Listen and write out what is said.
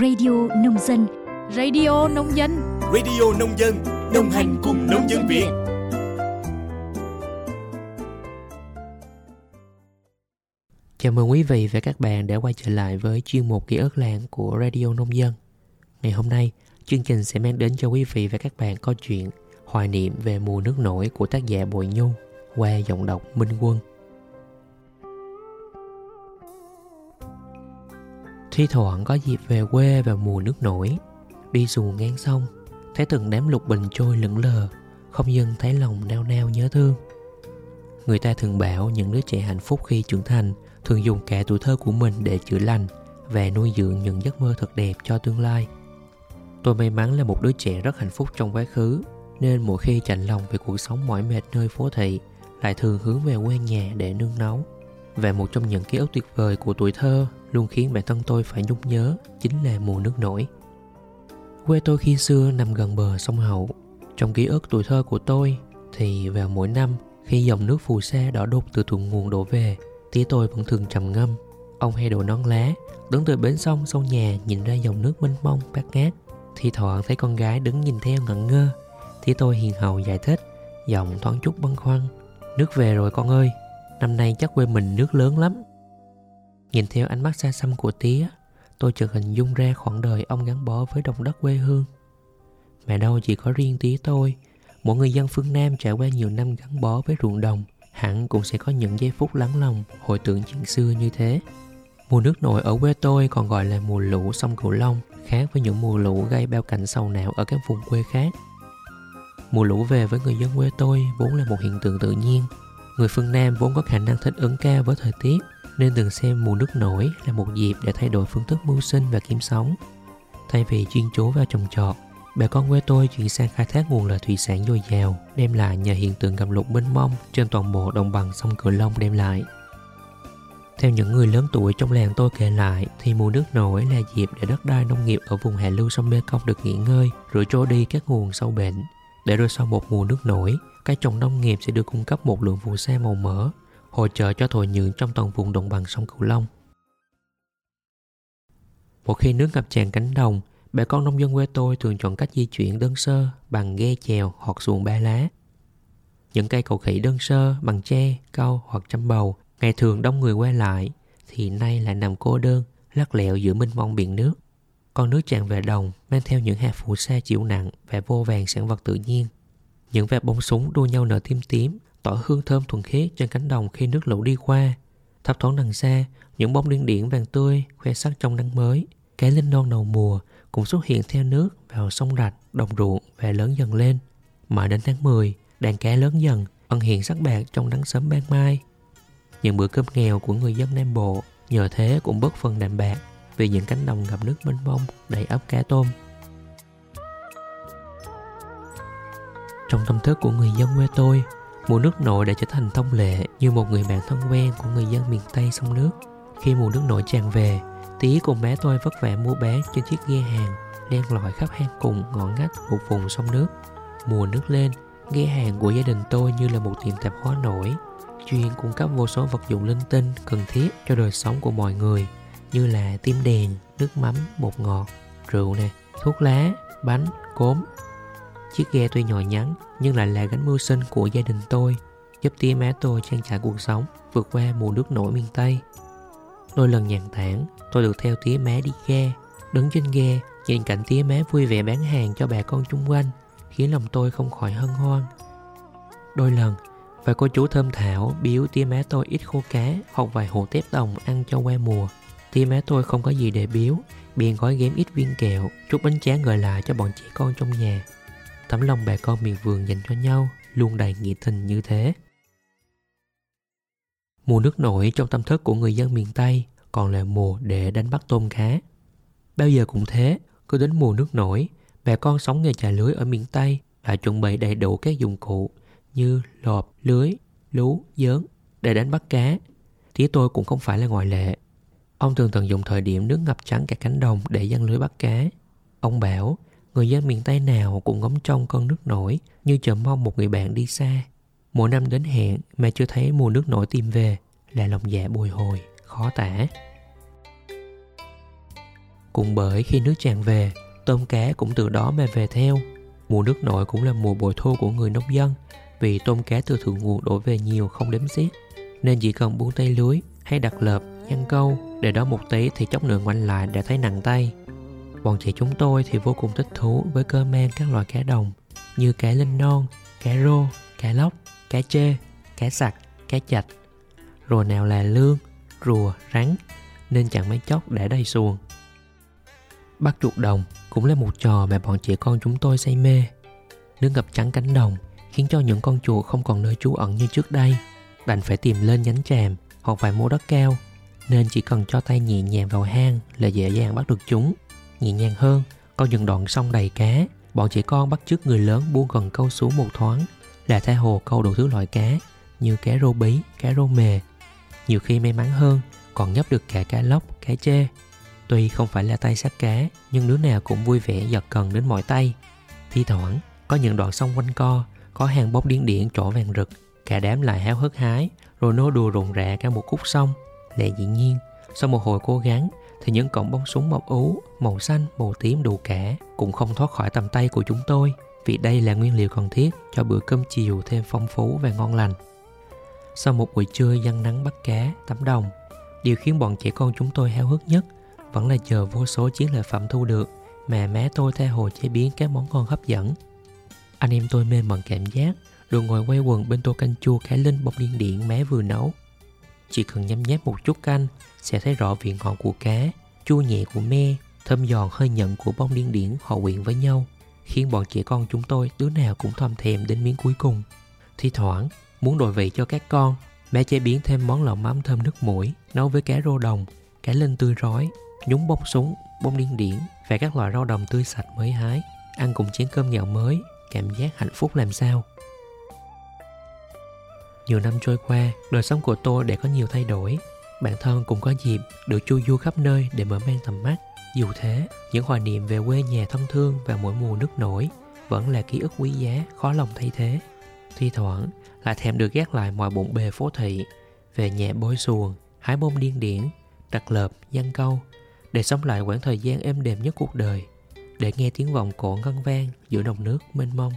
Radio Nông Dân. Radio Nông Dân. Radio Nông Dân Đồng hành cùng nông dân Việt. Chào mừng quý vị và các bạn đã quay trở lại với chuyên mục ký ức làng của Radio Nông Dân. Ngày hôm nay, chương trình sẽ mang đến cho quý vị và các bạn câu chuyện hoài niệm về mùa nước nổi của tác giả Bội Nhu qua giọng đọc Minh Quân Thi thoảng có dịp về quê vào mùa nước nổi. Đi xuồng ngang sông, Thấy từng đám lục bình trôi lững lờ, Không dưng thấy lòng nao nao nhớ thương. Người ta thường bảo những đứa trẻ hạnh phúc khi trưởng thành Thường dùng cả tuổi thơ của mình để chữa lành Và nuôi dưỡng những giấc mơ thật đẹp cho tương lai. Tôi may mắn là một đứa trẻ rất hạnh phúc trong quá khứ, Nên mỗi khi chạnh lòng về cuộc sống mỏi mệt nơi phố thị, Lại thường hướng về quê nhà để nương náu. Và một trong những ký ức tuyệt vời của tuổi thơ luôn khiến bản thân tôi phải nhung nhớ chính là mùa nước nổi. Quê tôi khi xưa nằm gần bờ sông Hậu. Trong ký ức tuổi thơ của tôi thì vào mỗi năm khi dòng nước phù sa đỏ đục từ thượng nguồn đổ về, tía tôi vẫn thường trầm ngâm. Ông hay đồ nón lá, đứng từ bến sông sau nhà nhìn ra dòng nước mênh mông bát ngát. Thì thoảng thấy con gái đứng nhìn theo ngẩn ngơ. Tía tôi hiền hậu giải thích, giọng thoáng chút băn khoăn. Nước về rồi con ơi, năm nay chắc quê mình nước lớn lắm. Nhìn theo ánh mắt xa xăm của tía, Tôi chợt hình dung ra khoảng đời ông gắn bó với đồng đất quê hương. Mà đâu chỉ có riêng tía tôi, Mỗi người dân phương Nam trải qua nhiều năm gắn bó với ruộng đồng, Hẳn cũng sẽ có những giây phút lắng lòng Hồi tưởng chuyện xưa như thế. Mùa nước nổi ở quê tôi còn gọi là mùa lũ sông Cửu Long, Khác với những mùa lũ gây bao cảnh sầu não ở các vùng quê khác. Mùa lũ về với người dân quê tôi vốn là một hiện tượng tự nhiên. Người phương Nam vốn có khả năng thích ứng cao với thời tiết nên đừng xem mùa nước nổi là một dịp để thay đổi phương thức mưu sinh và kiếm sống. Thay vì chuyên chú vào trồng trọt, bà con quê tôi chuyển sang khai thác nguồn lợi thủy sản dồi dào, đem lại nhờ hiện tượng ngập lụt mênh mông trên toàn bộ đồng bằng sông Cửu Long đem lại. Theo những người lớn tuổi trong làng tôi kể lại thì mùa nước nổi là dịp để đất đai nông nghiệp ở vùng hạ lưu sông Mê Công được nghỉ ngơi, rửa trôi đi các nguồn sâu bệnh. Để rồi sau một mùa nước nổi, cây trồng nông nghiệp sẽ được cung cấp một lượng phù sa màu mỡ hỗ trợ cho thổ nhưỡng trong toàn vùng đồng bằng sông Cửu Long. Một khi nước ngập tràn cánh đồng, bà con nông dân quê tôi thường chọn cách di chuyển đơn sơ bằng ghe chèo hoặc xuồng ba lá. Những cây cầu khỉ đơn sơ bằng tre, cau hoặc châm bầu ngày thường đông người qua lại thì nay lại nằm cô đơn, lắc lẹo giữa mênh mông biển nước. Con nước tràn về đồng mang theo những hạt phù sa chịu nặng và vô vàng sản vật tự nhiên. Những vạt bông súng đua nhau nở tím tím tỏ hương thơm thuần khiết trên cánh đồng khi nước lũ đi qua. Thấp thoáng đằng xa, những bông điên điển vàng tươi khoe sắc trong nắng mới. Cái linh non đầu mùa cũng xuất hiện theo nước vào sông rạch, đồng ruộng và lớn dần lên. Mãi đến tháng 10, đàn cá lớn dần, ân hiện sắc bạc trong nắng sớm ban mai. Những bữa cơm nghèo của người dân Nam Bộ nhờ thế cũng bớt phần đạm bạc vì những cánh đồng ngập nước mênh mông đầy ấp cá tôm. Trong tâm thức của người dân quê tôi, Mùa nước nổi đã trở thành thông lệ như một người bạn thân quen của người dân miền Tây sông nước. Khi mùa nước nổi tràn về, tí cùng bé tôi vất vả mua bán trên chiếc ghe hàng, len lỏi khắp hang cùng ngõ ngách một vùng sông nước. Mùa nước lên, ghe hàng của gia đình tôi như là một tiệm tạp hóa nổi, chuyên cung cấp vô số vật dụng linh tinh cần thiết cho đời sống của mọi người như là tim đèn, nước mắm, bột ngọt, rượu nè, thuốc lá, bánh, cốm, Chiếc ghe tuy nhỏ nhắn nhưng lại là gánh mưu sinh của gia đình tôi, giúp tía má tôi trang trải cuộc sống, vượt qua mùa nước nổi miền Tây. Đôi lần nhàn tản, tôi được theo tía má đi ghe, đứng trên ghe, nhìn cảnh tía má vui vẻ bán hàng cho bà con chung quanh, khiến lòng tôi không khỏi hân hoan. Đôi lần, và cô chú thơm thảo biếu tía má tôi ít khô cá hoặc vài hồ tép đồng ăn cho qua mùa. Tía má tôi không có gì để biếu, 便 gói ghém ít viên kẹo, chút bánh tráng gợi lại cho bọn trẻ con trong nhà. Tấm lòng bà con miền vườn dành cho nhau luôn đầy nghĩa tình như thế. Mùa nước nổi trong tâm thức của người dân miền Tây còn là mùa để đánh bắt tôm cá. Bao giờ cũng thế, cứ đến mùa nước nổi, bà con sống nghề chài lưới ở miền Tây lại chuẩn bị đầy đủ các dụng cụ như lọp, lưới, lú, dớn để đánh bắt cá. Tía tôi cũng không phải là ngoại lệ. Ông thường tận dụng thời điểm nước ngập trắng cả cánh đồng để dân lưới bắt cá. Ông bảo Người dân miền Tây nào cũng ngóng trông con nước nổi như chờ mong một người bạn đi xa. Mỗi năm đến hẹn mà chưa thấy mùa nước nổi tìm về là lòng dạ bồi hồi, khó tả. Cùng bởi khi nước tràn về, tôm cá cũng từ đó mà về theo. Mùa nước nổi cũng là mùa bội thu của người nông dân vì tôm cá từ thượng nguồn đổ về nhiều không đếm xiết. Nên chỉ cần buông tay lưới hay đặt lợp, nhăn câu để đó một tí thì chốc nữa ngoảnh lại đã thấy nặng tay. Bọn trẻ chúng tôi thì vô cùng thích thú với cơ men các loại cá đồng như cá linh non, cá rô, cá lóc, cá chê, cá sặc, cá chạch. Rồi nào là lương, rùa, rắn nên chẳng mấy chốc đã đầy xuồng. Bắt chuột đồng cũng là một trò mà bọn trẻ con chúng tôi say mê. Nước ngập trắng cánh đồng khiến cho những con chuột không còn nơi trú ẩn như trước đây. Đành phải tìm lên nhánh tràm hoặc vài mô đất cao nên chỉ cần cho tay nhẹ nhàng vào hang là dễ dàng bắt được chúng. Nhẹ nhàng hơn, có những đoạn sông đầy cá, bọn trẻ con bắt chước người lớn buông cần câu xuống một thoáng là tha hồ câu đủ thứ loại cá như cá rô bí, cá rô mề. Nhiều khi may mắn hơn còn nhấp được cả cá lóc, cá chê. Tuy không phải là tay sát cá, nhưng đứa nào cũng vui vẻ giật cần đến mọi tay. Thi thoảng, có những đoạn sông quanh co, có hàng bốc điên điện trổ vàng rực, cả đám lại háo hức hái, rồi nô đùa rộn rã cả một khúc sông. Lẽ dĩ nhiên, sau một hồi cố gắng, thì những cọng bông súng màu ú, màu xanh, màu tím đủ cả cũng không thoát khỏi tầm tay của chúng tôi vì đây là nguyên liệu cần thiết cho bữa cơm chiều thêm phong phú và ngon lành. Sau một buổi trưa dăng nắng bắt cá, tắm đồng, điều khiến bọn trẻ con chúng tôi háo hức nhất vẫn là chờ vô số chiến lợi phẩm thu được mà má tôi tha hồ chế biến các món ngon hấp dẫn. Anh em tôi mê mẩn cảm giác được ngồi quay quần bên tô canh chua cái linh bọc điên điện má vừa nấu. Chỉ cần nhấm nháp một chút canh sẽ thấy rõ vị ngọt của cá, chua nhẹ của me, thơm giòn hơi nhận của bông điên điển hòa quyện với nhau, khiến bọn trẻ con chúng tôi đứa nào cũng thầm thèm đến miếng cuối cùng. Thi thoảng, muốn đổi vị cho các con, mẹ chế biến thêm món lẩu mắm thơm nước mũi, nấu với cá rô đồng, cá linh tươi rói, nhúng bông súng, bông điên điển và các loại rau đồng tươi sạch mới hái. Ăn cùng chén cơm gạo mới, cảm giác hạnh phúc làm sao. Nhiều năm trôi qua, đời sống của tôi đã có nhiều thay đổi. Bản thân cũng có dịp được chu du khắp nơi để mở mang tầm mắt. Dù thế, những hoài niệm về quê nhà thân thương và mỗi mùa nước nổi vẫn là ký ức quý giá, khó lòng thay thế. Thi thoảng, lại thèm được gác lại mọi bộn bề phố thị, về nhà bôi xuồng, hái bông điên điển, đặt lợp, giăng câu, để sống lại quãng thời gian êm đềm nhất cuộc đời, để nghe tiếng vọng cổ ngân vang giữa đồng nước mênh mông.